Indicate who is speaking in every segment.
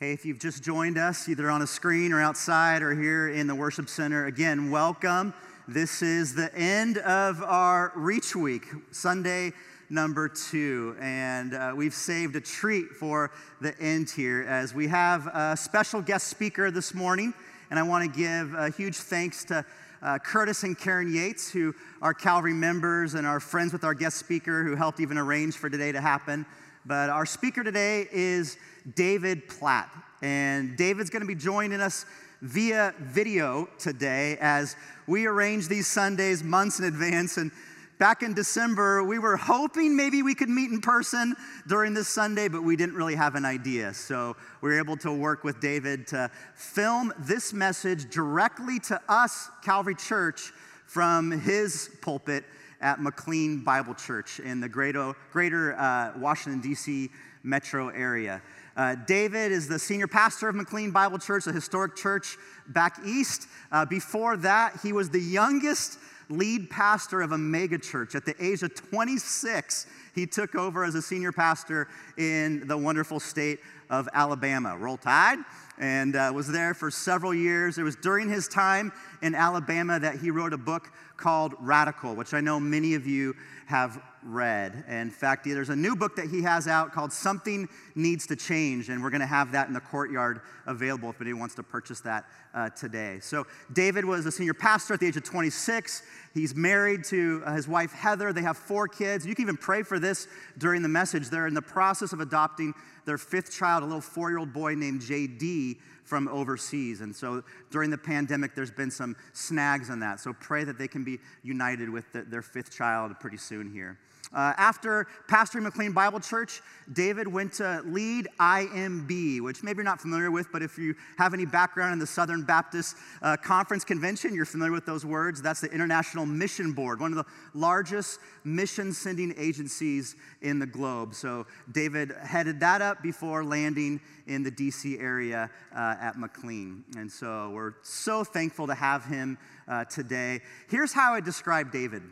Speaker 1: Hey, if you've just joined us, either on a screen or outside or here in the worship center, again, welcome. This is the end of our Reach Week, Sunday number two. And uh, we've saved a treat for the end here as we have a special guest speaker this morning. And I want to give a huge thanks to uh, Curtis and Karen Yates, who are Calvary members and are friends with our guest speaker, who helped even arrange for today to happen. But our speaker today is David Platt. And David's going to be joining us via video today as we arrange these Sundays months in advance. And back in December, we were hoping maybe we could meet in person during this Sunday, but we didn't really have an idea. So we were able to work with David to film this message directly to us, Calvary Church, from his pulpit at McLean Bible Church in the greater, greater uh, Washington, D.C. metro area. Uh, David is the senior pastor of McLean Bible Church, a historic church back east. Uh, before that, he was the youngest lead pastor of a mega church. At the age of 26, he took over as a senior pastor in the wonderful state of Alabama. Roll Tide! And uh, was there for several years. It was during his time in Alabama that he wrote a book called Radical, which I know many of you have read. In fact, there's a new book that he has out called Something Needs to Change, and we're going to have that in the courtyard available if anybody wants to purchase that uh, today. So, David was a senior pastor at the age of 26. He's married to uh, his wife, Heather. They have four kids. You can even pray for this during the message. They're in the process of adopting their fifth child, a little four year old boy named JD from overseas. And so during the pandemic, there's been some snags on that. So pray that they can be united with the, their fifth child pretty soon here. Uh, after pastoring McLean Bible Church, David went to lead IMB, which maybe you're not familiar with, but if you have any background in the Southern Baptist uh, Conference Convention, you're familiar with those words. That's the International Mission Board, one of the largest mission sending agencies in the globe. So David headed that up before landing in the DC area uh, at McLean. And so we're so thankful to have him uh, today. Here's how I describe David.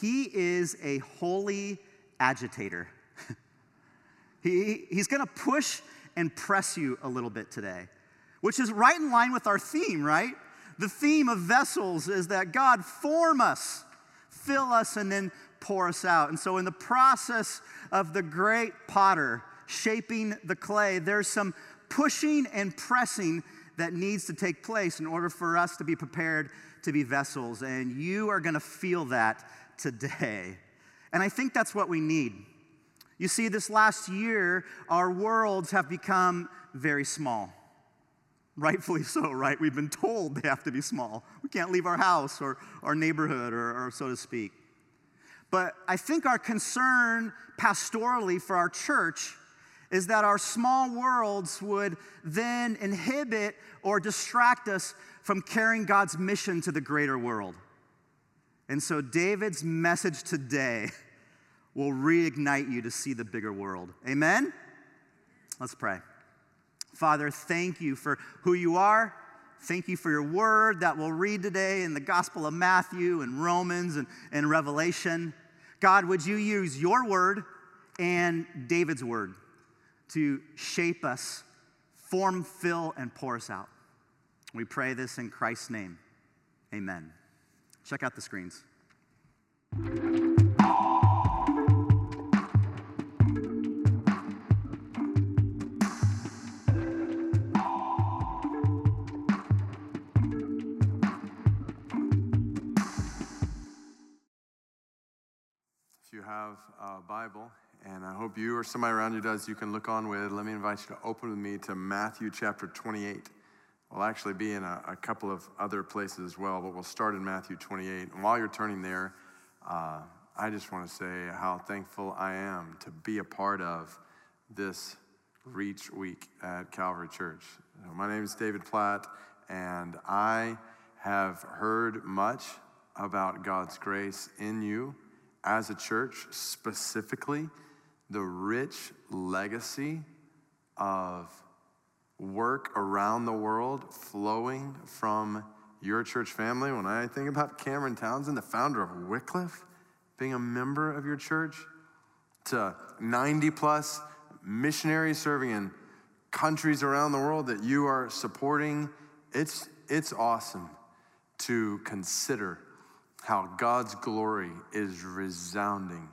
Speaker 1: He is a holy agitator. he, he's going to push and press you a little bit today, which is right in line with our theme, right? The theme of vessels is that God form us, fill us, and then pour us out. And so, in the process of the great potter shaping the clay, there's some pushing and pressing that needs to take place in order for us to be prepared to be vessels. And you are going to feel that today. And I think that's what we need. You see, this last year, our worlds have become very small. Rightfully so, right? We've been told they have to be small. We can't leave our house or our neighborhood, or, or so to speak. But I think our concern pastorally for our church is that our small worlds would then inhibit or distract us from carrying God's mission to the greater world. And so, David's message today will reignite you to see the bigger world. Amen? Let's pray. Father, thank you for who you are. Thank you for your word that we'll read today in the Gospel of Matthew and Romans and, and Revelation. God, would you use your word and David's word to shape us, form, fill, and pour us out? We pray this in Christ's name. Amen. Check out the screens.
Speaker 2: If you have a Bible, and I hope you or somebody around you does, you can look on with, let me invite you to open with me to Matthew chapter 28. We'll actually be in a, a, couple of other places as well, but we'll start in Matthew 28. And while you're turning there, uh, I just want to say how thankful I am to be a part of this Reach Week at Calvary Church. My name is David Platt, and I have heard much about God's grace in you as a church, specifically the rich legacy of work around the world flowing from your church family. When I think about Cameron Townsend, the founder of Wycliffe, being a member of your church, to 90 plus missionaries serving in countries around the world that you are supporting. It's, it's awesome to consider how God's glory is resounding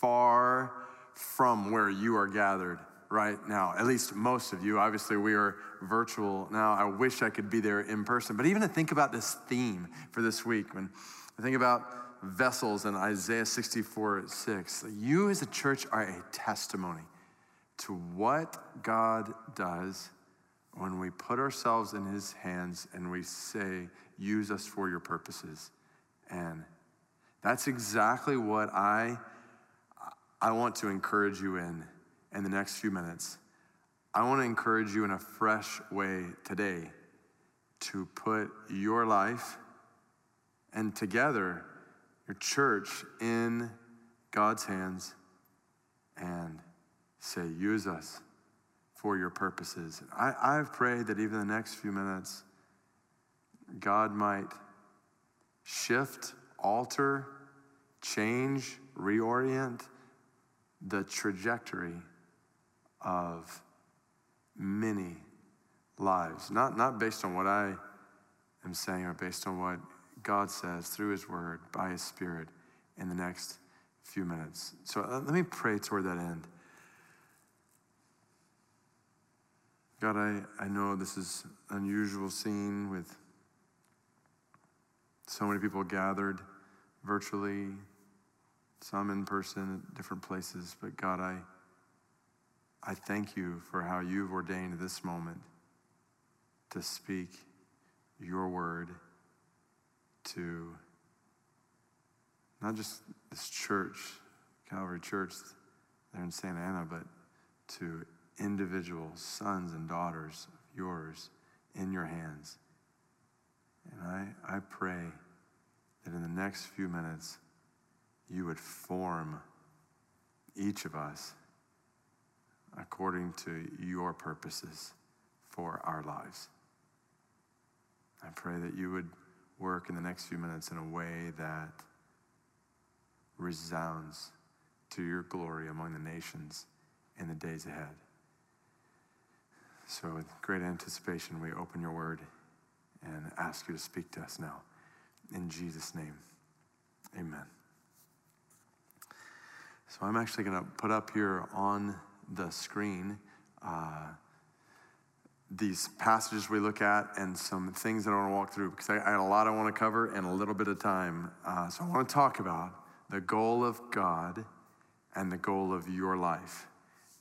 Speaker 2: far from where you are gathered right now. At least most of you. Obviously, we are virtual now. I wish I could be there in person. But even to think about this theme for this week, when I think about vessels in Isaiah 64 6, you as a church are a testimony to what God does when we put ourselves in His hands and we say, Use us for your purposes. And that's exactly what I, I want to encourage you in in the next few minutes. I want to encourage you in a fresh way today to put your life and together your church in God's hands and say, use us for your purposes. I, I've prayed that even the next few minutes, God might shift, alter, change, reorient the trajectory of many lives. Not, not based on what I am saying, or based on what God says through His Word, by His Spirit, in the next few minutes. So uh, let me pray toward that end. God, I, I know this is an unusual scene with so many people gathered virtually, some in person at different places, but God, I, I thank you for how you've ordained this moment to speak your word to not just this church, Calvary Church there in Santa Ana, but to individual sons and daughters of yours in your hands. And I, I pray that in the next few minutes, you would form each of us according to your purposes for our lives. I pray that you would work in the next few minutes in a way that resounds to your glory among the nations in the days ahead. So, with great anticipation, we open your word and ask you to speak to us now. In Jesus' name, amen. So, I'm actually going to put up here on the screen uh, these passages we look at and some things that I want to walk through because I, I had a lot I want to cover and a little bit of time. Uh, so I want to talk about the goal of God and the goal of your life.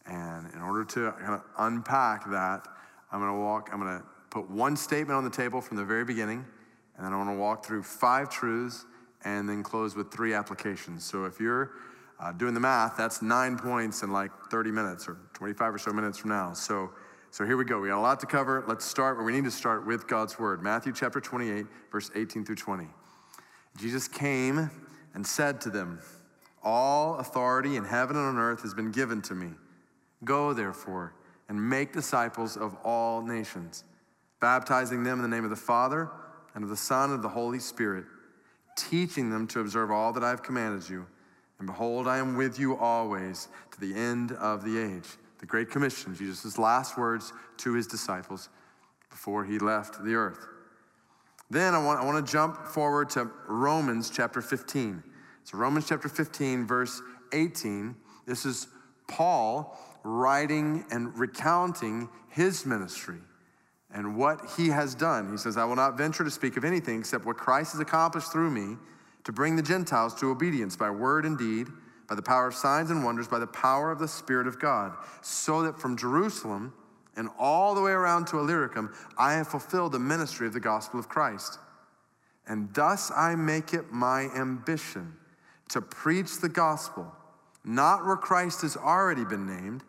Speaker 2: And in order to kind of unpack that, I'm going to walk, I'm going to put one statement on the table from the very beginning, and then I want to walk through five truths and then close with three applications. So if you're uh, doing the math, that's nine points in like 30 minutes or 25 or so minutes from now. So, so here we go. We got a lot to cover. Let's start where we need to start with God's word. Matthew chapter 28, verse 18 through 20. Jesus came and said to them, All authority in heaven and on earth has been given to me. Go, therefore, and make disciples of all nations, baptizing them in the name of the Father and of the Son and of the Holy Spirit, teaching them to observe all that I have commanded you. And behold, I am with you always to the end of the age. The Great Commission, Jesus' last words to his disciples before he left the earth. Then I want, I want to jump forward to Romans chapter 15. So, Romans chapter 15, verse 18. This is Paul writing and recounting his ministry and what he has done. He says, I will not venture to speak of anything except what Christ has accomplished through me to bring the Gentiles to obedience by word and deed, by the power of signs and wonders, by the power of the Spirit of God, so that from Jerusalem and all the way around to Illyricum, I have fulfilled the ministry of the gospel of Christ. And thus I make it my ambition to preach the gospel, not where Christ has already been named,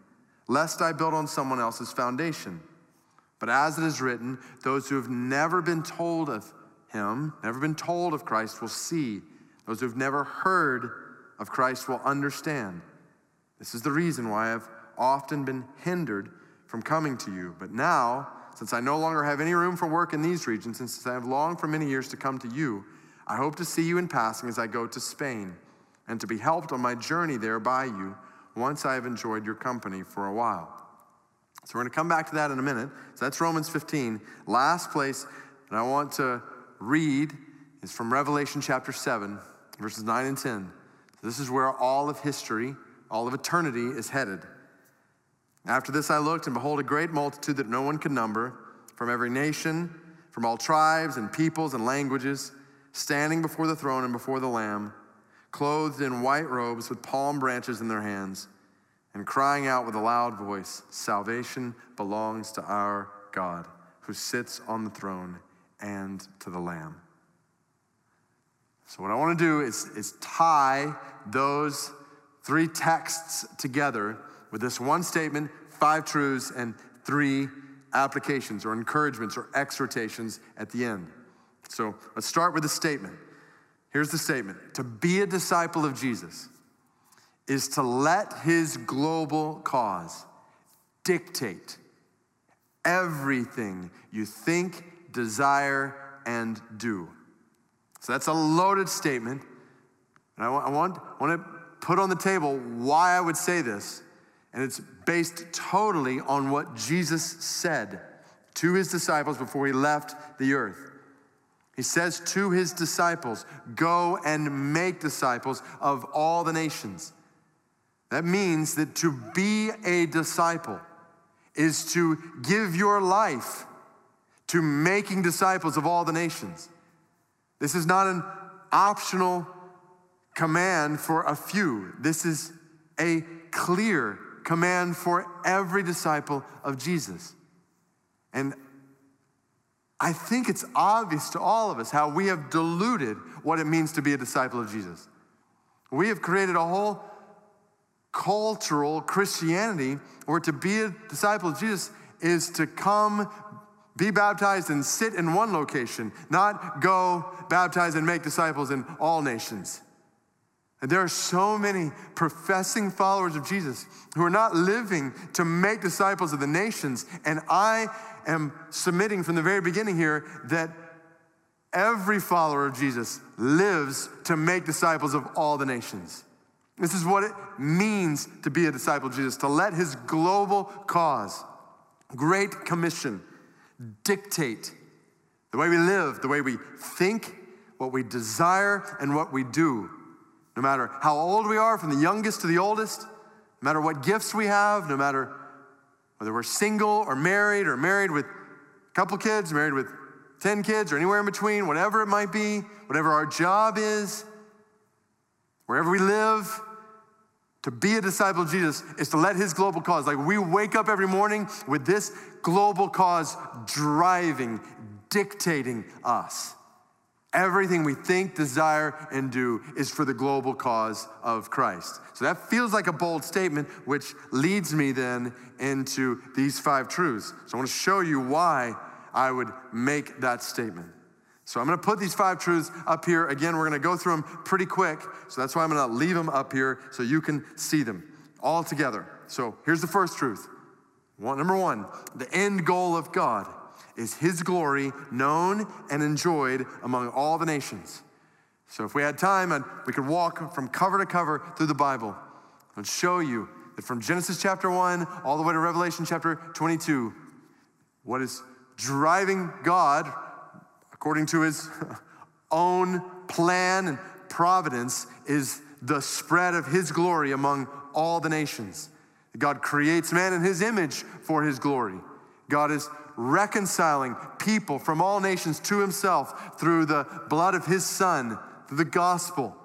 Speaker 2: lest I build on someone else's foundation. But as it is written, those who have never been told of him, never been told of Christ, will see. Those who've never heard of Christ will understand. This is the reason why I've often been hindered from coming to you. But now, since I no longer have any room for work in these regions, and since I have longed for many years to come to you, I hope to see you in passing as I go to Spain, and to be helped on my journey there by you once I have enjoyed your company for a while. So we're going to come back to that in a minute. So that's Romans 15. Last place, and I want to read is from Revelation chapter 7, verses 9 and 10. So this is where all of history, all of eternity is headed. After this I looked, and behold, a great multitude that no one could number, from every nation, from all tribes and peoples and languages, standing before the throne and before the Lamb, clothed in white robes with palm branches in their hands, and crying out with a loud voice Salvation belongs to our God, who sits on the throne and to the Lamb. So, what I want to do is, is tie those three texts together with this one statement, five truths, and three applications or encouragements or exhortations at the end. So let's start with the statement. Here's the statement To be a disciple of Jesus is to let his global cause dictate everything you think, desire, and do. So that's a loaded statement. And I want, I want, I want to put on the table why I would say this. And it's based totally on what Jesus said to his disciples before he left the earth. He says to his disciples, Go and make disciples of all the nations. That means that to be a disciple is to give your life to making disciples of all the nations. This is not an optional command for a few, this is a clear command for every disciple of Jesus. And I think it's obvious to all of us how we have diluted what it means to be a disciple of Jesus. We have created a whole cultural Christianity where to be a disciple of Jesus is to come, be baptized, and sit in one location, not go baptize and make disciples in all nations. And there are so many professing followers of Jesus who are not living to make disciples of the nations. And I am submitting from the very beginning here that every follower of Jesus lives to make disciples of all the nations. This is what it means to be a disciple of Jesus, to let his global cause, great commission, dictate the way we live, the way we think, what we desire, and what we do. No matter how old we are, from the youngest to the oldest, no matter what gifts we have, no matter whether we're single or married or married with a couple kids, married with 10 kids, or anywhere in between, whatever it might be, whatever our job is, wherever we live, to be a disciple of Jesus is to let his global cause, like we wake up every morning with this global cause driving, dictating us. Everything we think, desire, and do is for the global cause of Christ. So that feels like a bold statement, which leads me then into these five truths. So I want to show you why I would make that statement. So I'm going to put these five truths up here. Again, we're going to go through them pretty quick. So that's why I'm going to leave them up here so you can see them all together. So here's the first truth. One, number one, the end goal of God is his glory known and enjoyed among all the nations. So if we had time and we could walk from cover to cover through the Bible and show you that from Genesis chapter 1 all the way to Revelation chapter 22, what is driving God according to his own plan and providence is the spread of his glory among all the nations. God creates man in his image for his glory. God is reconciling people from all nations to himself through the blood of his son, through the gospel.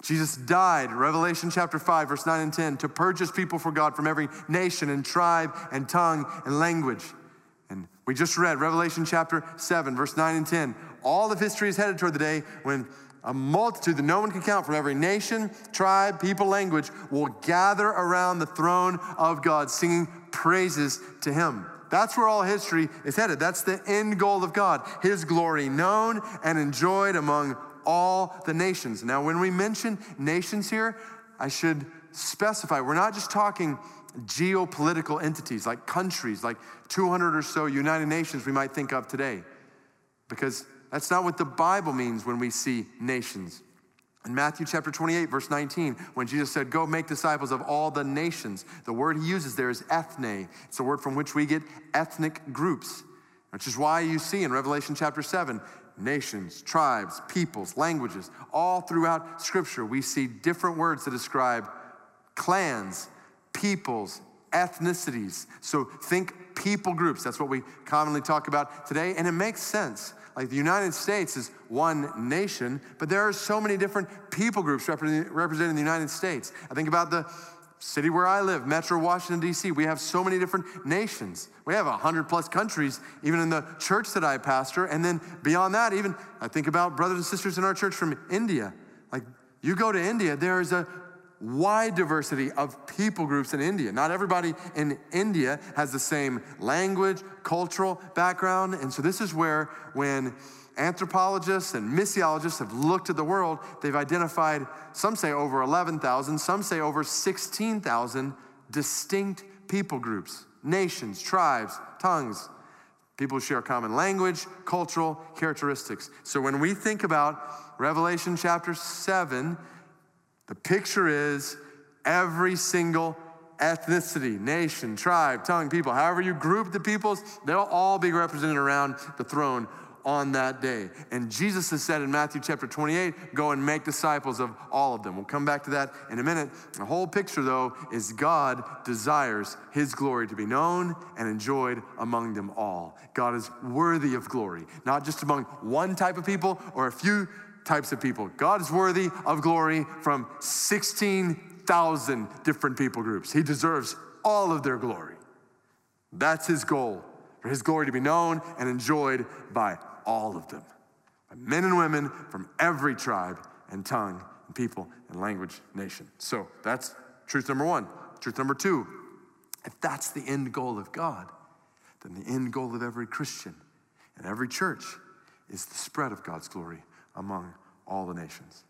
Speaker 2: Jesus died, Revelation chapter 5, verse 9 and 10, to purchase people for God from every nation and tribe and tongue and language. We just read Revelation chapter 7, verse 9 and 10. All of history is headed toward the day when a multitude that no one can count from every nation, tribe, people, language will gather around the throne of God, singing praises to Him. That's where all history is headed. That's the end goal of God, His glory known and enjoyed among all the nations. Now, when we mention nations here, I should specify we're not just talking geopolitical entities like countries, like 200 or so United Nations we might think of today, because that's not what the Bible means when we see nations. In Matthew chapter 28, verse 19, when Jesus said, Go make disciples of all the nations, the word he uses there is ethne. It's a word from which we get ethnic groups, which is why you see in Revelation chapter 7, nations, tribes, peoples, languages, all throughout Scripture, we see different words that describe clans, peoples, ethnicities. So think people groups. That's what we commonly talk about today. And it makes sense. Like the United States is one nation, but there are so many different people groups representing the United States. I think about the city where I live, Metro Washington, D.C., we have so many different nations. We have 100 plus countries, even in the church that I pastor. And then beyond that, even I think about brothers and sisters in our church from India. Like you go to India, there is a wide diversity of people groups in India. Not everybody in India has the same language, cultural background. And so this is where, when anthropologists and missiologists have looked at the world, they've identified, some say over 11,000, some say over 16,000 distinct people groups, nations, tribes, tongues. People share common language, cultural characteristics. So when we think about Revelation chapter 7, the picture is every single ethnicity, nation, tribe, tongue, people, however you group the peoples, they'll all be represented around the throne on that day. And Jesus has said in Matthew chapter 28, go and make disciples of all of them. We'll come back to that in a minute. The whole picture, though, is God desires his glory to be known and enjoyed among them all. God is worthy of glory, not just among one type of people or a few types of people. God is worthy of glory from 16,000 different people groups. He deserves all of their glory. That's his goal, for his glory to be known and enjoyed by all of them. By men and women from every tribe and tongue and people and language, nation. So that's truth number one. Truth number two, if that's the end goal of God, then the end goal of every Christian and every church is the spread of God's glory among all the nations.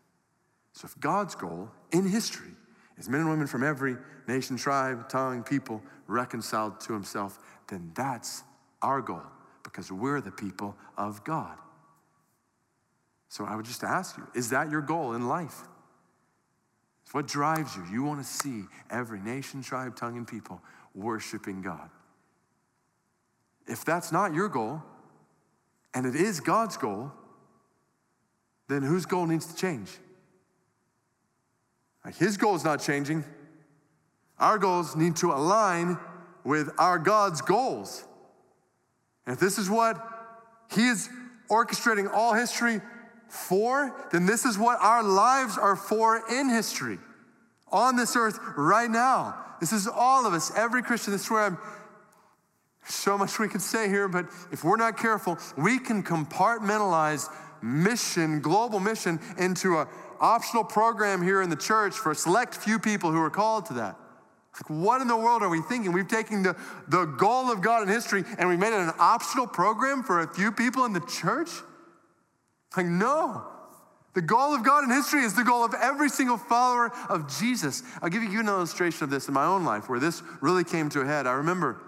Speaker 2: So, if God's goal in history is men and women from every nation, tribe, tongue, people reconciled to Himself, then that's our goal because we're the people of God. So, I would just ask you is that your goal in life? what drives you. You want to see every nation, tribe, tongue, and people worshiping God. If that's not your goal, and it is God's goal, then whose goal needs to change? His goal is not changing. Our goals need to align with our God's goals. And if this is what he is orchestrating all history for, then this is what our lives are for in history on this earth right now. This is all of us, every Christian. This is where I'm so much we could say here, but if we're not careful, we can compartmentalize mission, global mission, into an optional program here in the church for a select few people who are called to that. Like, what in the world are we thinking? We've taken the, the goal of God in history and we made it an optional program for a few people in the church? Like, no. The goal of God in history is the goal of every single follower of Jesus. I'll give you an illustration of this in my own life where this really came to a head. I remember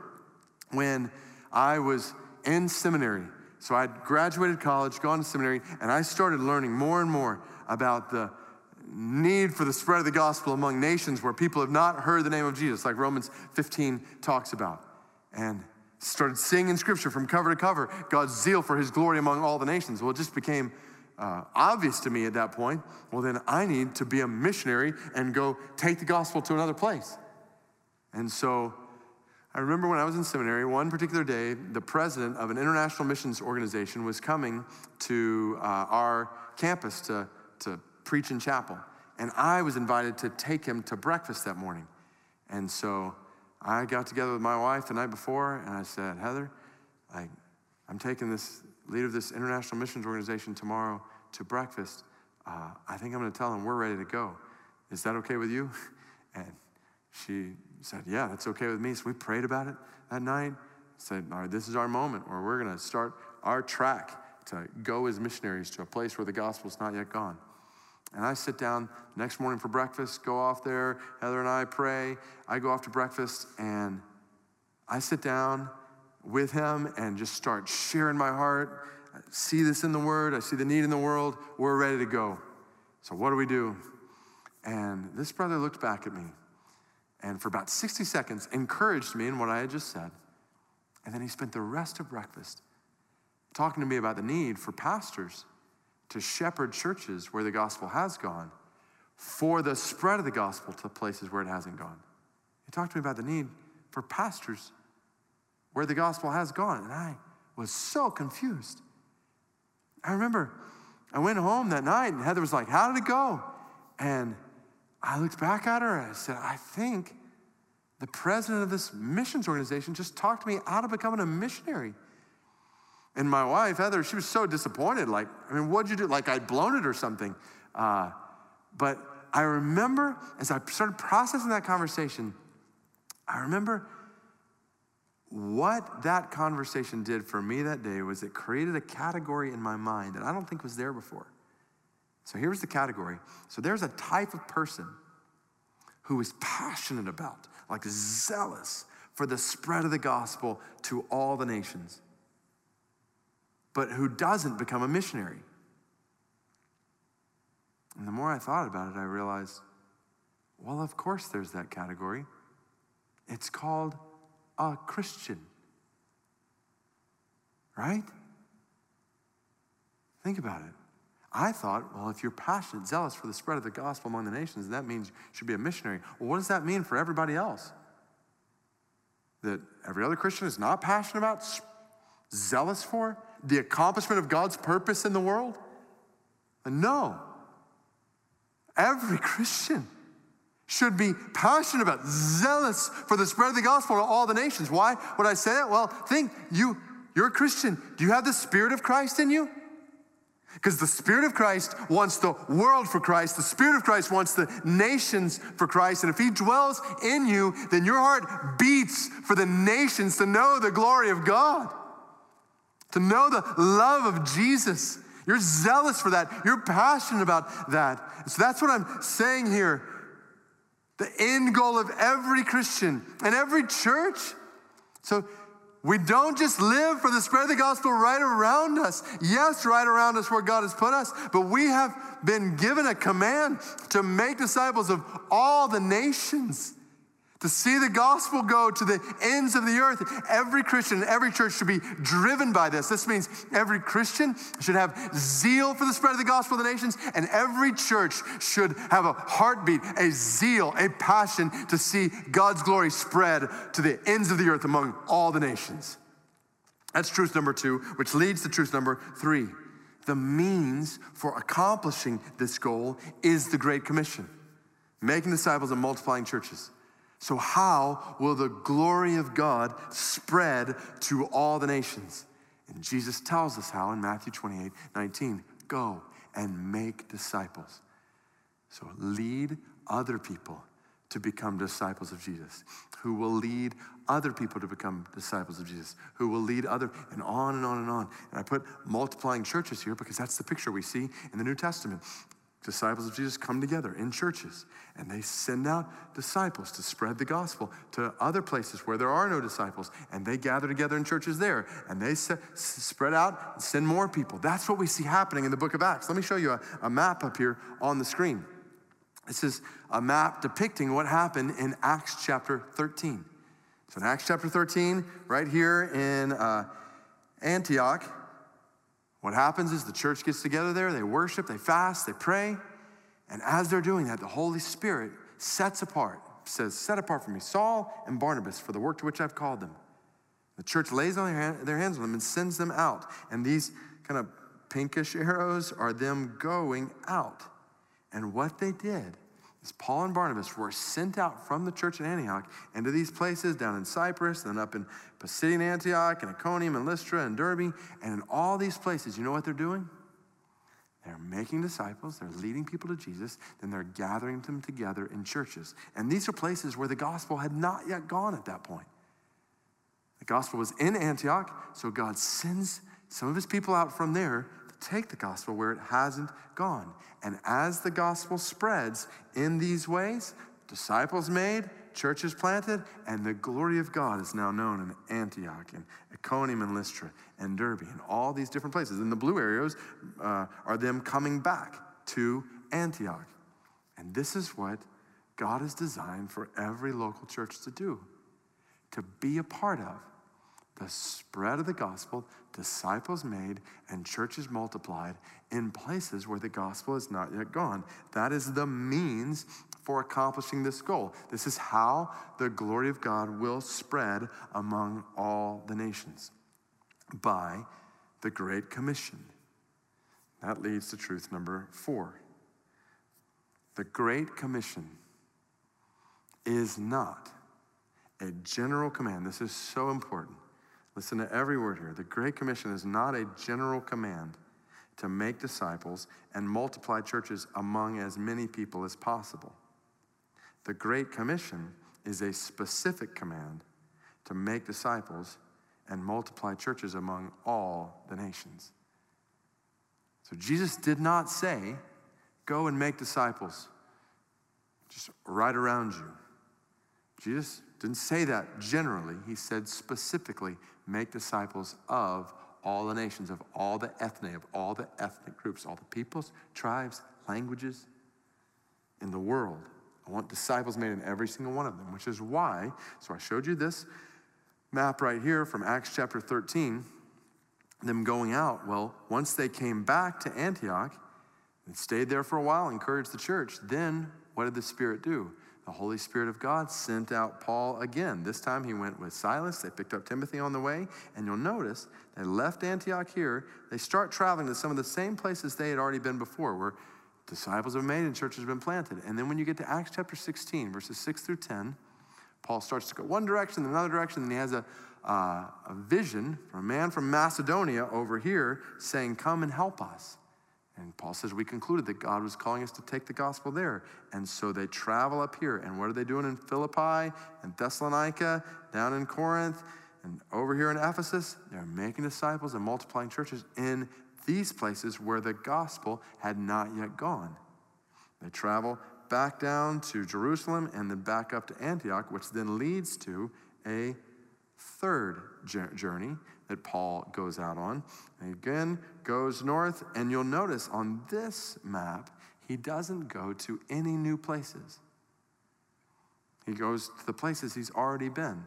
Speaker 2: when I was in seminary so I graduated college, gone to seminary, and I started learning more and more about the need for the spread of the gospel among nations where people have not heard the name of Jesus, like Romans 15 talks about. And started seeing in scripture from cover to cover God's zeal for his glory among all the nations. Well, it just became uh, obvious to me at that point. Well, then I need to be a missionary and go take the gospel to another place. And so I remember when I was in seminary, one particular day, the president of an international missions organization was coming to uh, our campus to, to preach in chapel. And I was invited to take him to breakfast that morning. And so I got together with my wife the night before and I said, Heather, I, I'm taking this leader of this international missions organization tomorrow to breakfast. Uh, I think I'm going to tell him we're ready to go. Is that okay with you? And she said, Yeah, that's okay with me. So we prayed about it that night. Said, All right, this is our moment where we're going to start our track to go as missionaries to a place where the gospel's not yet gone. And I sit down next morning for breakfast, go off there. Heather and I pray. I go off to breakfast and I sit down with him and just start sharing my heart. I see this in the word, I see the need in the world. We're ready to go. So, what do we do? And this brother looked back at me and for about 60 seconds encouraged me in what I had just said. And then he spent the rest of breakfast talking to me about the need for pastors to shepherd churches where the gospel has gone for the spread of the gospel to places where it hasn't gone. He talked to me about the need for pastors where the gospel has gone. And I was so confused. I remember I went home that night and Heather was like, How did it go? And I looked back at her and I said, I think the president of this missions organization just talked me out of becoming a missionary. And my wife, Heather, she was so disappointed. Like, I mean, what'd you do? Like, I'd blown it or something. Uh, but I remember as I started processing that conversation, I remember what that conversation did for me that day was it created a category in my mind that I don't think was there before. So here's the category. So there's a type of person who is passionate about, like zealous for the spread of the gospel to all the nations, but who doesn't become a missionary. And the more I thought about it, I realized, well, of course there's that category. It's called a Christian. Right? Think about it. I thought, well, if you're passionate, zealous for the spread of the gospel among the nations, that means you should be a missionary. Well, what does that mean for everybody else? That every other Christian is not passionate about, zealous for the accomplishment of God's purpose in the world? Uh, no. Every Christian should be passionate about, zealous for the spread of the gospel to all the nations. Why would I say that? Well, think you, you're a Christian. Do you have the Spirit of Christ in you? Because the Spirit of Christ wants the world for Christ. The Spirit of Christ wants the nations for Christ. And if He dwells in you, then your heart beats for the nations to know the glory of God, to know the love of Jesus. You're zealous for that. You're passionate about that. So that's what I'm saying here. The end goal of every Christian and every church. So we don't just live for the spread of the gospel right around us. Yes, right around us where God has put us, but we have been given a command to make disciples of all the nations. To see the gospel go to the ends of the earth. Every Christian, every church should be driven by this. This means every Christian should have zeal for the spread of the gospel of the nations, and every church should have a heartbeat, a zeal, a passion to see God's glory spread to the ends of the earth among all the nations. That's truth number two, which leads to truth number three. The means for accomplishing this goal is the Great Commission, making disciples and multiplying churches. So, how will the glory of God spread to all the nations? And Jesus tells us how in Matthew 28 19. Go and make disciples. So, lead other people to become disciples of Jesus, who will lead other people to become disciples of Jesus, who will lead other, and on and on and on. And I put multiplying churches here because that's the picture we see in the New Testament disciples of Jesus come together in churches and they send out disciples to spread the gospel to other places where there are no disciples and they gather together in churches there and they se- spread out and send more people. That's what we see happening in the book of Acts. Let me show you a, a map up here on the screen. This is a map depicting what happened in Acts chapter 13. So in Acts chapter 13, right here in uh, Antioch, what happens is the church gets together there, they worship, they fast, they pray. And as they're doing that, the Holy Spirit sets apart, says, Set apart for me Saul and Barnabas for the work to which I've called them. The church lays on their, their hands on them and sends them out. And these kind of pinkish arrows are them going out. And what they did is Paul and Barnabas were sent out from the church in Antioch into these places down in Cyprus and up in Pisidian Antioch and Iconium and Lystra and Derbe. And in all these places, you know what they're doing? They're making disciples, they're leading people to Jesus, then they're gathering them together in churches. And these are places where the gospel had not yet gone at that point. The gospel was in Antioch, so God sends some of his people out from there take the gospel where it hasn't gone. And as the gospel spreads in these ways, disciples made, churches planted, and the glory of God is now known in Antioch and Iconium and Lystra and Derbe and all these different places. And the blue areas uh, are them coming back to Antioch. And this is what God has designed for every local church to do to be a part of the spread of the gospel, disciples made, and churches multiplied in places where the gospel has not yet gone. That is the means for accomplishing this goal. This is how the glory of God will spread among all the nations by the Great Commission. That leads to truth number four. The Great Commission is not a general command. This is so important. Listen to every word here. The Great Commission is not a general command to make disciples and multiply churches among as many people as possible. The Great Commission is a specific command to make disciples and multiply churches among all the nations. So Jesus did not say, Go and make disciples just right around you. Jesus didn't say that generally. He said specifically, make disciples of all the nations, of all the ethne, of all the ethnic groups, all the peoples, tribes, languages in the world. I want disciples made in every single one of them, which is why, so I showed you this map right here from Acts chapter 13, them going out. Well, once they came back to Antioch and stayed there for a while, encouraged the church, then what did the Spirit do? The Holy Spirit of God sent out Paul again. This time he went with Silas. They picked up Timothy on the way. And you'll notice they left Antioch here. They start traveling to some of the same places they had already been before, where disciples have made and churches have been planted. And then when you get to Acts chapter 16, verses 6 through 10, Paul starts to go one direction, then another direction, and he has a, uh, a vision from a man from Macedonia over here saying, Come and help us. And Paul says, We concluded that God was calling us to take the gospel there. And so they travel up here. And what are they doing in Philippi and Thessalonica, down in Corinth, and over here in Ephesus? They're making disciples and multiplying churches in these places where the gospel had not yet gone. They travel back down to Jerusalem and then back up to Antioch, which then leads to a third journey that Paul goes out on. And again, goes north, and you'll notice on this map, he doesn't go to any new places. He goes to the places he's already been.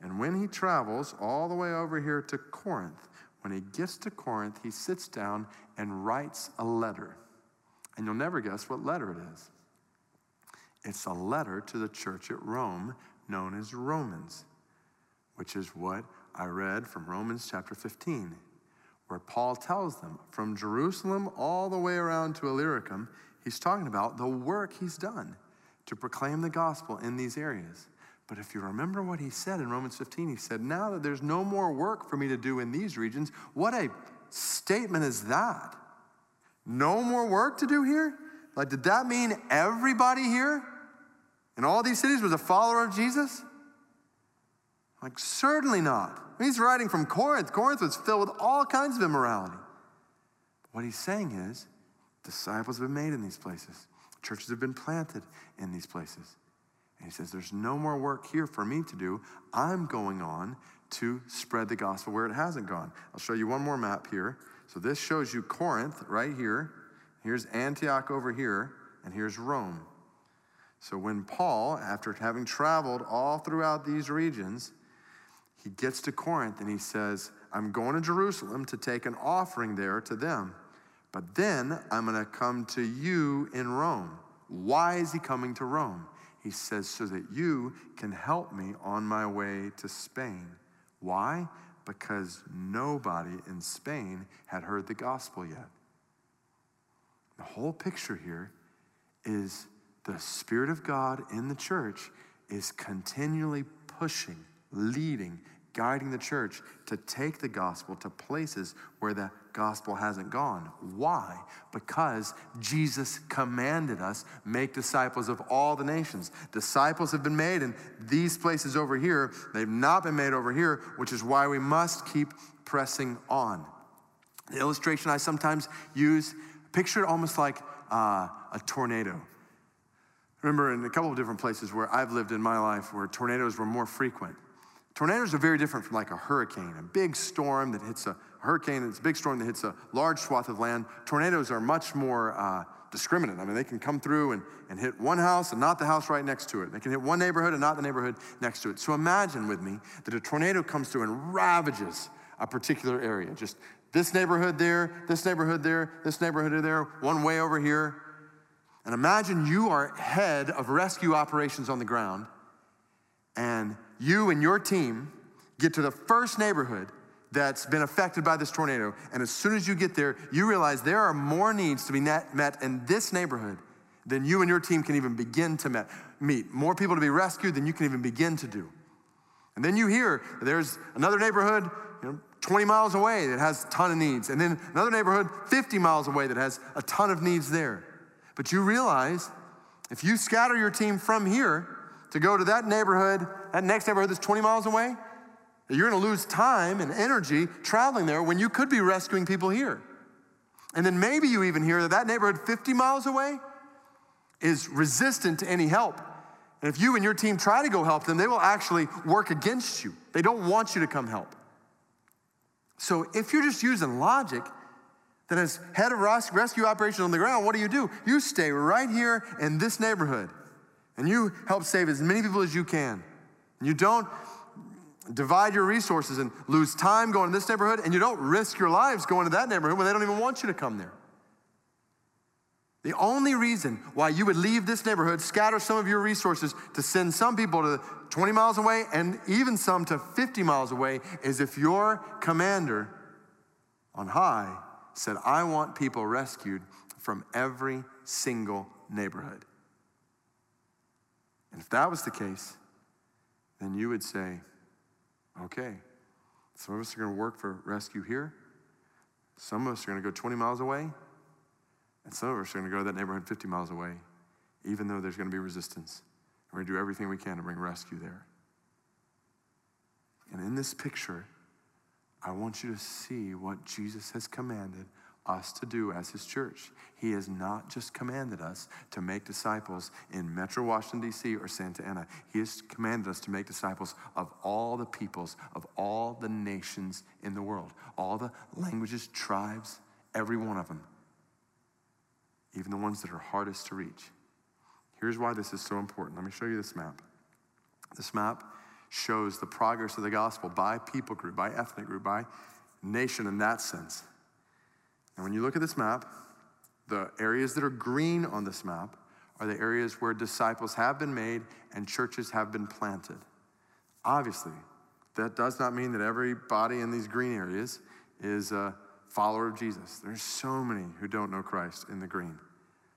Speaker 2: And when he travels all the way over here to Corinth, when he gets to Corinth, he sits down and writes a letter. And you'll never guess what letter it is. It's a letter to the church at Rome known as Romans, which is what I read from Romans chapter 15, where Paul tells them from Jerusalem all the way around to Illyricum, he's talking about the work he's done to proclaim the gospel in these areas. But if you remember what he said in Romans 15, he said, Now that there's no more work for me to do in these regions, what a statement is that? No more work to do here? Like, did that mean everybody here in all these cities was a follower of Jesus? Like, certainly not. He's writing from Corinth. Corinth was filled with all kinds of immorality. What he's saying is, disciples have been made in these places, churches have been planted in these places. And he says, There's no more work here for me to do. I'm going on to spread the gospel where it hasn't gone. I'll show you one more map here. So this shows you Corinth right here. Here's Antioch over here, and here's Rome. So when Paul, after having traveled all throughout these regions, he gets to Corinth and he says, I'm going to Jerusalem to take an offering there to them, but then I'm going to come to you in Rome. Why is he coming to Rome? He says, so that you can help me on my way to Spain. Why? Because nobody in Spain had heard the gospel yet. The whole picture here is the Spirit of God in the church is continually pushing leading, guiding the church to take the gospel to places where the gospel hasn't gone. Why? Because Jesus commanded us make disciples of all the nations. Disciples have been made in these places over here. They've not been made over here, which is why we must keep pressing on. The illustration I sometimes use, picture it almost like uh, a tornado. Remember, in a couple of different places where I've lived in my life where tornadoes were more frequent. Tornadoes are very different from like a hurricane, a big storm that hits a hurricane, it's a big storm that hits a large swath of land. Tornadoes are much more uh, discriminate. I mean, they can come through and, and hit one house and not the house right next to it. They can hit one neighborhood and not the neighborhood next to it. So imagine with me that a tornado comes through and ravages a particular area. Just this neighborhood there, this neighborhood there, this neighborhood there, one way over here. And imagine you are head of rescue operations on the ground, and you and your team get to the first neighborhood that's been affected by this tornado. And as soon as you get there, you realize there are more needs to be met in this neighborhood than you and your team can even begin to met, meet. More people to be rescued than you can even begin to do. And then you hear there's another neighborhood you know, 20 miles away that has a ton of needs. And then another neighborhood 50 miles away that has a ton of needs there. But you realize if you scatter your team from here to go to that neighborhood, that next neighborhood that's 20 miles away, you're gonna lose time and energy traveling there when you could be rescuing people here. And then maybe you even hear that that neighborhood 50 miles away is resistant to any help. And if you and your team try to go help them, they will actually work against you. They don't want you to come help. So if you're just using logic, then as head of rescue operations on the ground, what do you do? You stay right here in this neighborhood and you help save as many people as you can. And you don't divide your resources and lose time going to this neighborhood, and you don't risk your lives going to that neighborhood when they don't even want you to come there. The only reason why you would leave this neighborhood, scatter some of your resources to send some people to 20 miles away and even some to 50 miles away is if your commander on high said, I want people rescued from every single neighborhood. And if that was the case, then you would say, Okay, some of us are going to work for rescue here. Some of us are going to go 20 miles away. And some of us are going to go to that neighborhood 50 miles away, even though there's going to be resistance. We're going to do everything we can to bring rescue there. And in this picture, I want you to see what Jesus has commanded us to do as his church. He has not just commanded us to make disciples in Metro Washington, D.C. or Santa Ana. He has commanded us to make disciples of all the peoples, of all the nations in the world, all the languages, tribes, every one of them, even the ones that are hardest to reach. Here's why this is so important. Let me show you this map. This map shows the progress of the gospel by people group, by ethnic group, by nation in that sense. And when you look at this map, the areas that are green on this map are the areas where disciples have been made and churches have been planted. Obviously, that does not mean that everybody in these green areas is a follower of Jesus. There's so many who don't know Christ in the green.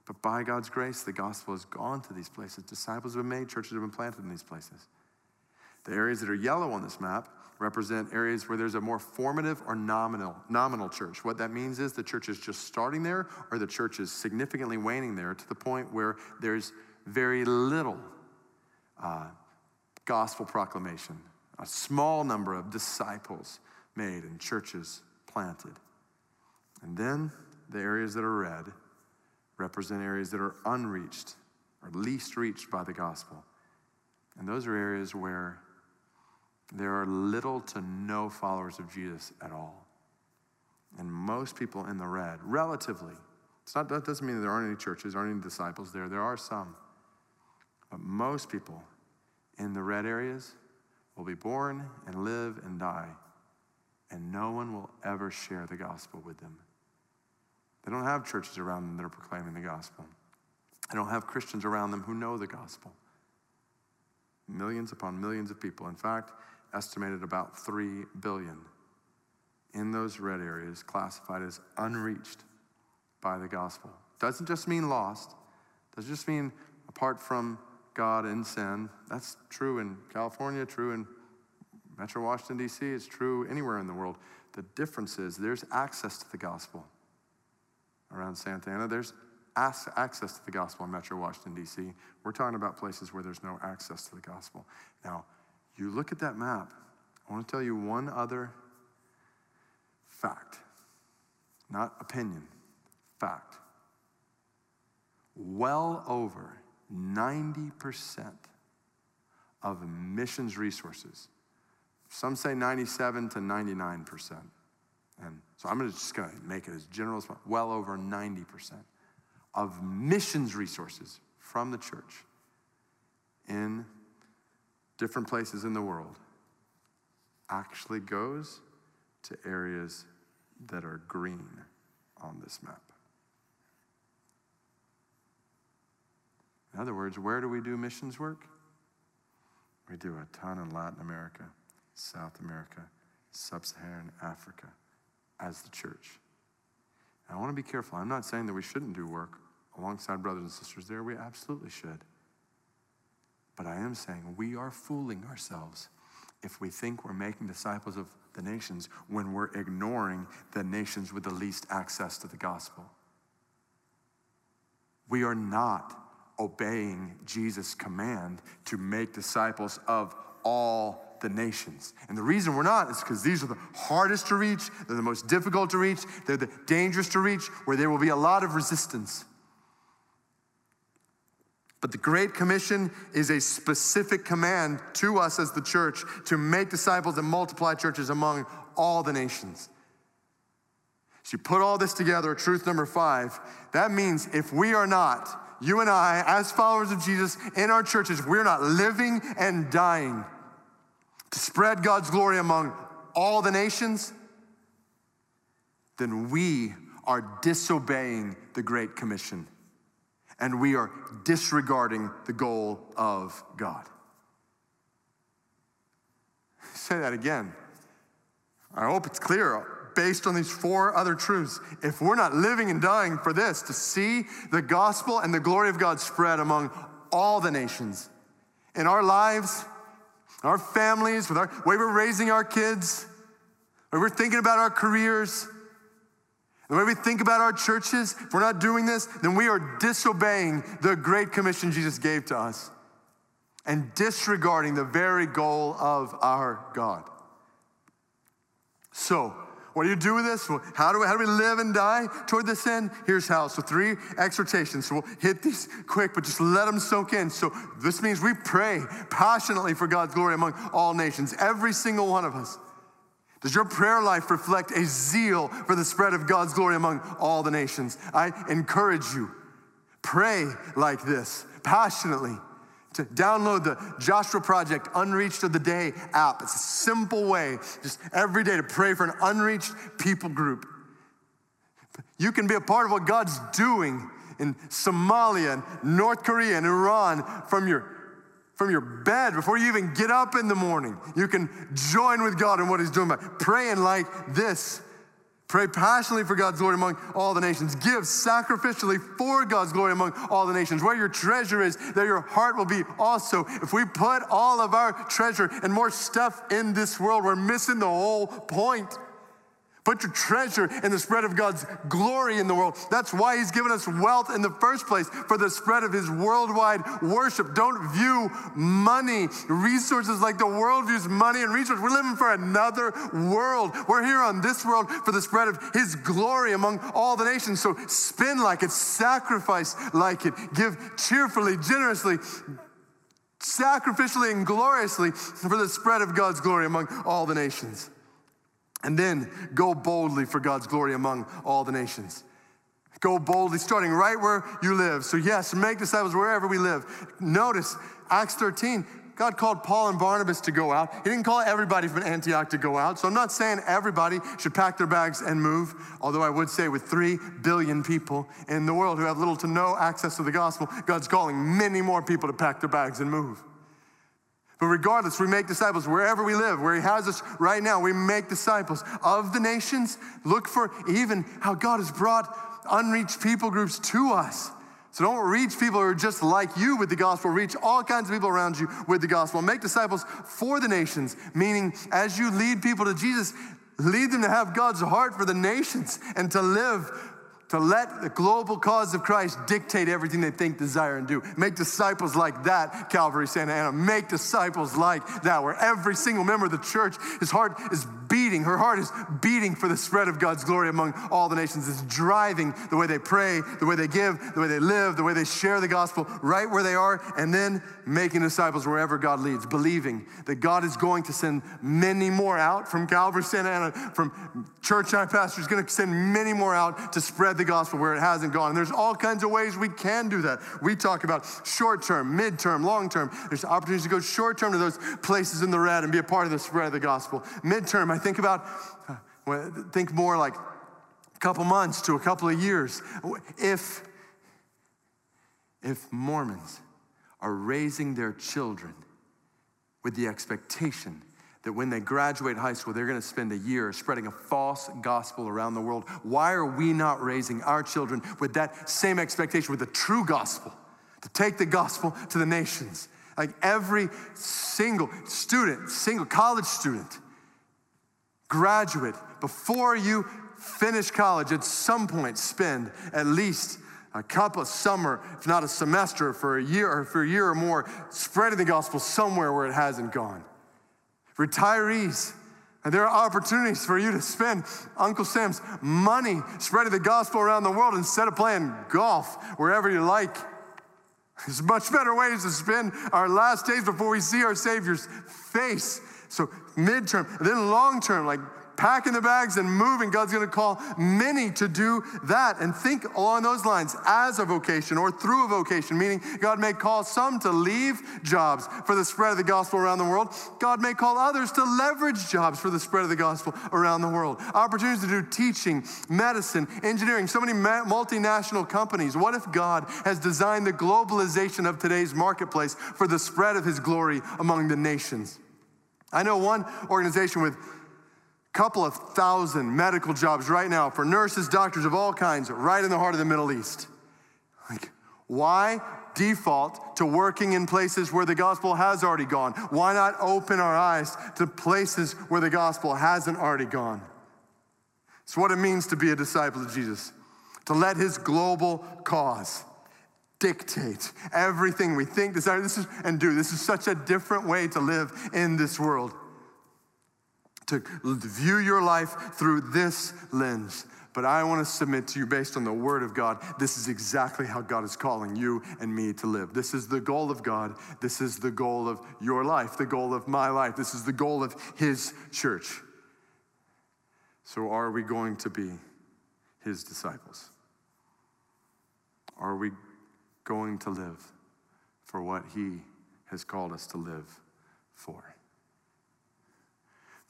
Speaker 2: But by God's grace, the gospel has gone to these places. Disciples have been made, churches have been planted in these places. The areas that are yellow on this map represent areas where there's a more formative or nominal, nominal church. What that means is the church is just starting there or the church is significantly waning there to the point where there's very little uh, gospel proclamation, a small number of disciples made and churches planted. And then the areas that are red represent areas that are unreached or least reached by the gospel. And those are areas where there are little to no followers of Jesus at all. And most people in the red, relatively, it's not, that doesn't mean there aren't any churches, aren't any disciples there. There are some. But most people in the red areas will be born and live and die, and no one will ever share the gospel with them. They don't have churches around them that are proclaiming the gospel. They don't have Christians around them who know the gospel. Millions upon millions of people. In fact, estimated about 3 billion in those red areas classified as unreached by the gospel. Doesn't just mean lost, doesn't just mean apart from God and sin. That's true in California, true in Metro Washington, D.C., it's true anywhere in the world. The difference is there's access to the gospel around Santa Ana. There's access to the gospel in Metro Washington, D.C. We're talking about places where there's no access to the gospel. Now, you look at that map, I want to tell you one other fact, not opinion, fact. Well over 90% of missions resources, some say 97 to 99%. And so I'm just going to make it as general as well over 90%. of missions resources from the church in different places in the world actually goes to areas that are green on this map. In other words, where do we do missions work? We do a ton in Latin America, South America, Sub Saharan Africa as the church. And I want to be careful. I'm not saying that we shouldn't do work alongside brothers and sisters there. We absolutely should. But I am saying we are fooling ourselves if we think we're making disciples of the nations when we're ignoring the nations with the least access to the gospel. We are not obeying Jesus' command to make disciples of all the nations. And the reason we're not is because these are the hardest to reach, they're the most difficult to reach, they're the dangerous to reach, where there will be a lot of resistance. But the Great Commission is a specific command to us as the church to make disciples and multiply churches among all the nations. So you put all this together, truth number five, that means if we are not, you and I, as followers of Jesus in our churches, we're not living and dying to spread God's glory among all the nations, then we are disobeying the Great Commission and we are disregarding the goal of God. Say that again. I hope it's clear based on these four other truths. If we're not living and dying for this, to see the gospel and the glory of God spread among all the nations, in our lives, our families, with our way we're raising our kids, way we're thinking about our careers, the way we think about our churches, if we're not doing this, then we are disobeying the great commission Jesus gave to us and disregarding the very goal of our God. So, what do you do with this? how, do we, how do we live and die toward this end? Here's how. So, three exhortations. So, we'll hit these quick, but just let them soak in. So, this means we pray passionately for God's glory among all nations, every single one of us. Does your prayer life reflect a zeal for the spread of God's glory among all the nations? I encourage you, pray like this passionately. To download the Joshua Project Unreached of the Day app. It's a simple way, just every day, to pray for an unreached people group. You can be a part of what God's doing in Somalia, and North Korea, and Iran from your from your bed before you even get up in the morning. You can join with God in what He's doing by praying like this. Pray passionately for God's glory among all the nations. Give sacrificially for God's glory among all the nations. Where your treasure is, there your heart will be also. If we put all of our treasure and more stuff in this world, we're missing the whole point. Put your treasure in the spread of God's glory in the world. That's why He's given us wealth in the first place for the spread of His worldwide worship. Don't view money, resources like the world views money and resources. We're living for another world. We're here on this world for the spread of His glory among all the nations. So spend like it, sacrifice like it, give cheerfully, generously, sacrificially, and gloriously for the spread of God's glory among all the nations. And then go boldly for God's glory among all the nations. Go boldly, starting right where you live. So, yes, make disciples wherever we live. Notice Acts 13, God called Paul and Barnabas to go out. He didn't call everybody from Antioch to go out. So, I'm not saying everybody should pack their bags and move, although I would say with 3 billion people in the world who have little to no access to the gospel, God's calling many more people to pack their bags and move. But regardless, we make disciples wherever we live, where He has us right now. We make disciples of the nations. Look for even how God has brought unreached people groups to us. So don't reach people who are just like you with the gospel. Reach all kinds of people around you with the gospel. Make disciples for the nations, meaning as you lead people to Jesus, lead them to have God's heart for the nations and to live to let the global cause of Christ dictate everything they think, desire, and do. Make disciples like that, Calvary Santa Ana. Make disciples like that, where every single member of the church, his heart is beating, her heart is beating for the spread of God's glory among all the nations. It's driving the way they pray, the way they give, the way they live, the way they share the gospel right where they are, and then making disciples wherever God leads, believing that God is going to send many more out from Calvary Santa Ana, from church I pastor, is going to send many more out to spread the gospel where it hasn't gone. And there's all kinds of ways we can do that. We talk about short term, mid term, long term. There's opportunities to go short term to those places in the red and be a part of the spread of the gospel. Mid term, I think about, uh, think more like a couple months to a couple of years. If, if Mormons are raising their children with the expectation that when they graduate high school, they're going to spend a year spreading a false gospel around the world. Why are we not raising our children with that same expectation, with the true gospel, to take the gospel to the nations? Like every single student, single college student, graduate, before you finish college, at some point spend at least a couple of summer, if not a semester, for a year or for a year or more, spreading the gospel somewhere where it hasn't gone. Retirees, and there are opportunities for you to spend Uncle Sam's money spreading the gospel around the world instead of playing golf wherever you like. There's much better ways to spend our last days before we see our Savior's face. So, midterm, then long term, like packing the bags and moving, God's going to call many to do that. And think along those lines as a vocation or through a vocation, meaning God may call some to leave jobs for the spread of the gospel around the world. God may call others to leverage jobs for the spread of the gospel around the world. Opportunities to do teaching, medicine, engineering, so many multinational companies. What if God has designed the globalization of today's marketplace for the spread of his glory among the nations? I know one organization with a couple of thousand medical jobs right now for nurses, doctors of all kinds, right in the heart of the Middle East. Like, why default to working in places where the gospel has already gone? Why not open our eyes to places where the gospel hasn't already gone? It's what it means to be a disciple of Jesus, to let his global cause dictate everything we think, desire, this is, and do. This is such a different way to live in this world to view your life through this lens. But I want to submit to you based on the Word of God. This is exactly how God is calling you and me to live. This is the goal of God. This is the goal of your life, the goal of my life. This is the goal of His church. So, are we going to be His disciples? Are we going to live for what He has called us to live for?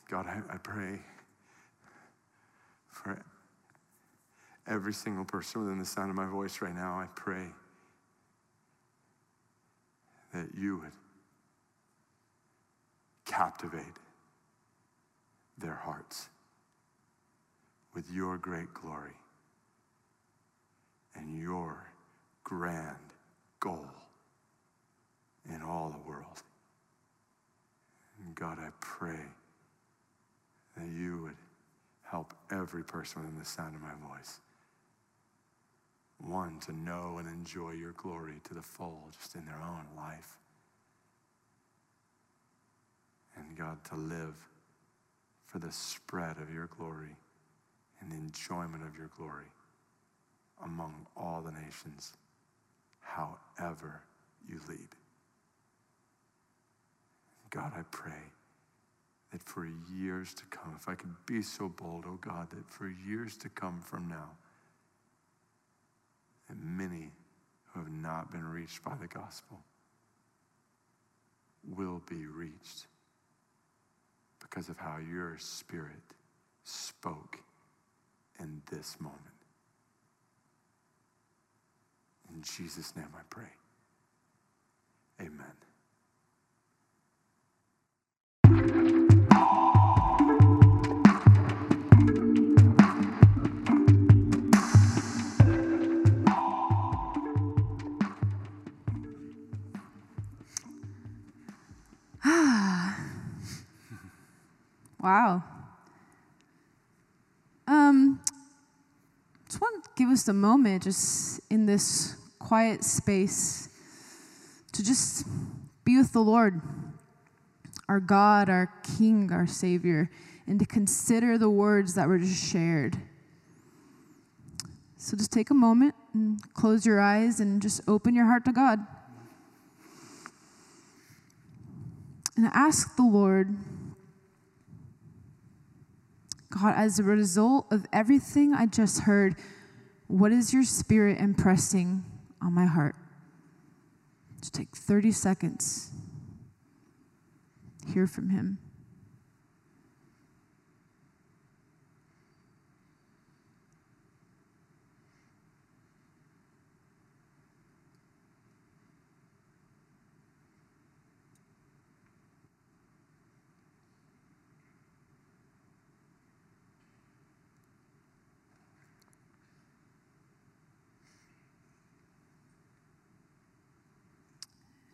Speaker 2: God, I, I pray for every single person within the sound of my voice right now. I pray that you would captivate their hearts with your great glory and your grand goal in all the world. And God, I pray that you would help every person within the sound of my voice. One, to know and enjoy your glory to the full, just in their own life. And God, to live for the spread of your glory and the enjoyment of your glory among all the nations, however you lead. God, I pray that for years to come, if I could be so bold, oh God, that for years to come from now, that many who have not been reached by the gospel will be reached because of how your spirit spoke in this moment. In Jesus' name I pray. Amen.
Speaker 3: Wow. Um, just want to give us a moment, just in this quiet space, to just be with the Lord, our God, our King, our Savior. and to consider the words that were just shared. So just take a moment and close your eyes and just open your heart to God. And ask the Lord, God, as a result of everything I just heard, what is your spirit impressing on my heart? Just take 30 seconds. Hear from him.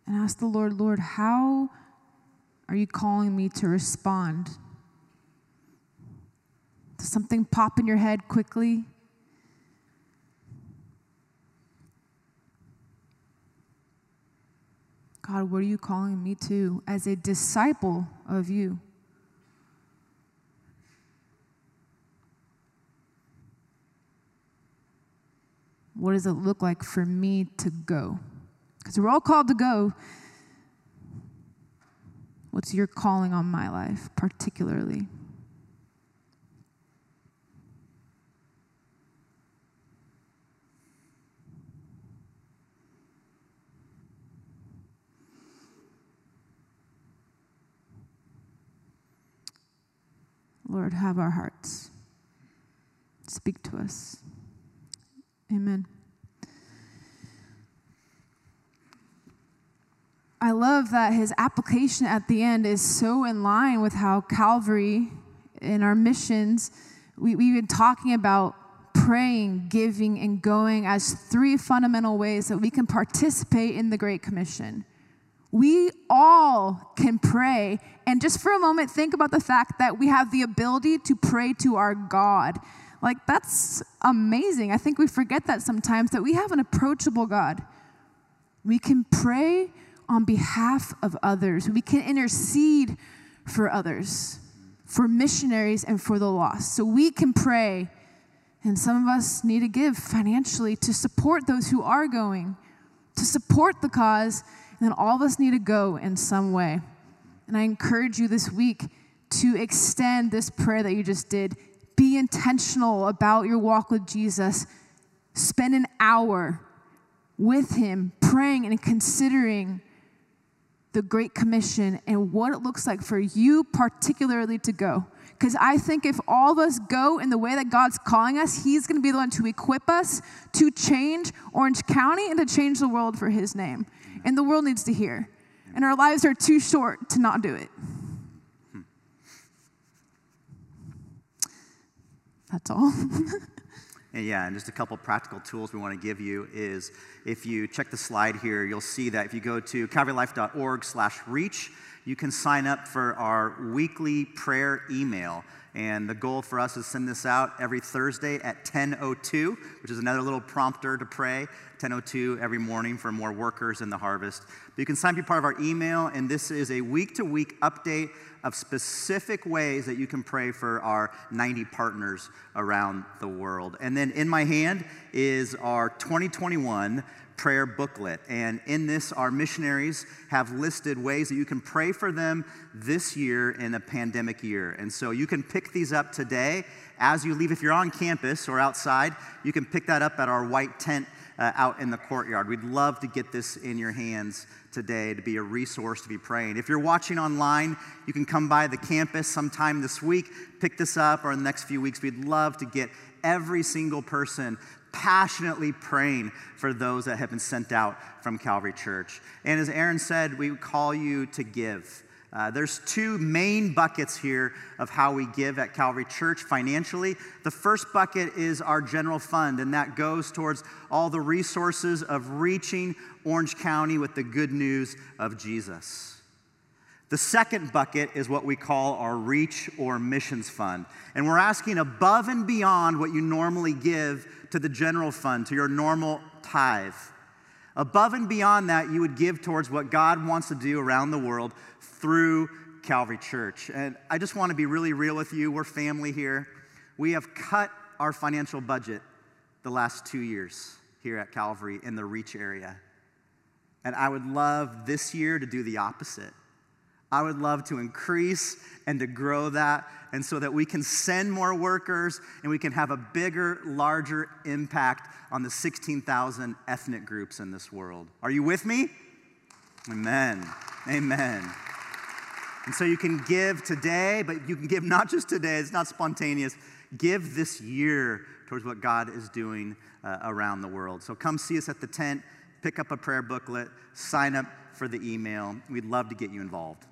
Speaker 3: And ask the Lord, Lord, how are you calling me to respond? Does something pop in your head quickly? God, what are you calling me to as a disciple of you? What does it look like for me to go? Because we're all called to go. What's your calling on my life, particularly? Lord, have our hearts. Speak to us. Amen. I love that his application at the end is so in line with how Calvary in our missions, we, we've been talking about praying, giving, and going as three fundamental ways that we can participate in the Great Commission. We all can pray. And just for a moment, think about the fact that we have the ability to pray to our God. Like, that's amazing. I think we forget that sometimes that we have an approachable God. We can pray on behalf of others. We can intercede for others, for missionaries, and for the lost. So we can pray, and some of us need to give financially to support those who are going, to support the cause, and then all of us need to go in some way. And I encourage you this week to extend this prayer that you just did. Be intentional about your walk with Jesus. Spend an hour with Him, praying and considering the Great Commission and what it looks like for you, particularly, to go. Because I think if all of us go in the way that God's calling us, He's going to be the one to equip us to change Orange County and to change the world for His name. And the world needs to hear. And our lives are too short to not do it. Hmm. That's all.
Speaker 1: And yeah, and just a couple practical tools we want to give you is if you check the slide here, you'll see that if you go to calvarylife.org slash reach, you can sign up for our weekly prayer email. And the goal for us is send this out every Thursday at 10:02, which is another little prompter to pray. 10:02 every morning for more workers in the harvest. But you can sign up be part of our email, and this is a week-to-week update of specific ways that you can pray for our 90 partners around the world. And then in my hand is our 2021 prayer booklet. And in this, our missionaries have listed ways that you can pray for them this year in a pandemic year. And so you can pick these up today as you leave. If you're on campus or outside, you can pick that up at our white tent uh, out in the courtyard. We'd love to get this in your hands today to be a resource to be praying. If you're watching online, you can come by the campus sometime this week, pick this up, or in the next few weeks. We'd love to get every single person passionately praying for those that have been sent out from Calvary Church. And as Aaron said, we call you to give. Uh, there's two main buckets here of how we give at Calvary Church financially. The first bucket is our general fund, and that goes towards all the resources of reaching Orange County with the good news of Jesus. The second bucket is what we call our Reach or Missions Fund. And we're asking above and beyond what you normally give to the general fund, to your normal tithe. Above and beyond that, you would give towards what God wants to do around the world through Calvary Church. And I just want to be really real with you. We're family here. We have cut our financial budget the last two years here at Calvary in the Reach area. And I would love this year to do the opposite. I would love to increase and to grow that, and so that we can send more workers and we can have a bigger, larger impact on the 16,000 ethnic groups in this world. Are you with me? Amen. Amen. And so you can give today, but you can give not just today, it's not spontaneous. Give this year towards what God is doing uh, around the world. So come see us at the tent, pick up a prayer booklet, sign up for the email. We'd love to get you involved.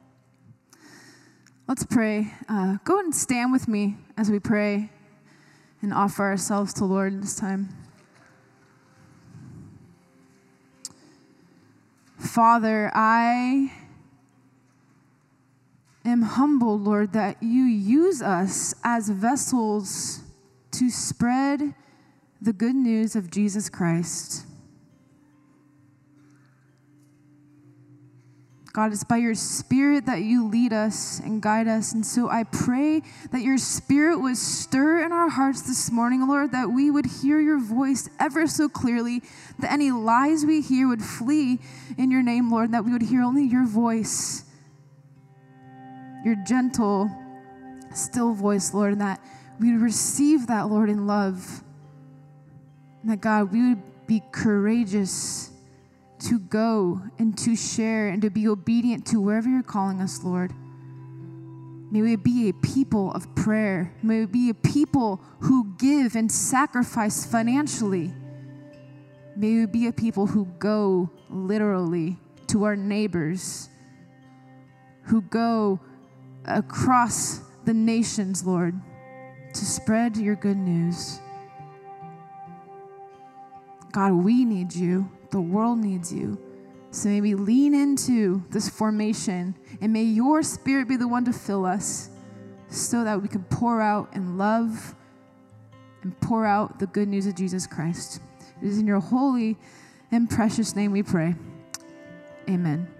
Speaker 3: Let's pray. Uh, go and stand with me as we pray and offer ourselves to Lord this time. Father, I am humbled, Lord, that you use us as vessels to spread the good news of Jesus Christ. God, it's by your spirit that you lead us and guide us. And so I pray that your spirit would stir in our hearts this morning, Lord, that we would hear your voice ever so clearly, that any lies we hear would flee in your name, Lord, and that we would hear only your voice, your gentle, still voice, Lord, and that we would receive that, Lord, in love. And that, God, we would be courageous to go and to share and to be obedient to wherever you're calling us, Lord. May we be a people of prayer. May we be a people who give and sacrifice financially. May we be a people who go literally to our neighbors, who go across the nations, Lord, to spread your good news. God, we need you. The world needs you. So may we lean into this formation and may your spirit be the one to fill us so that we can pour out in love and pour out the good news of Jesus Christ. It is in your holy and precious name we pray. Amen.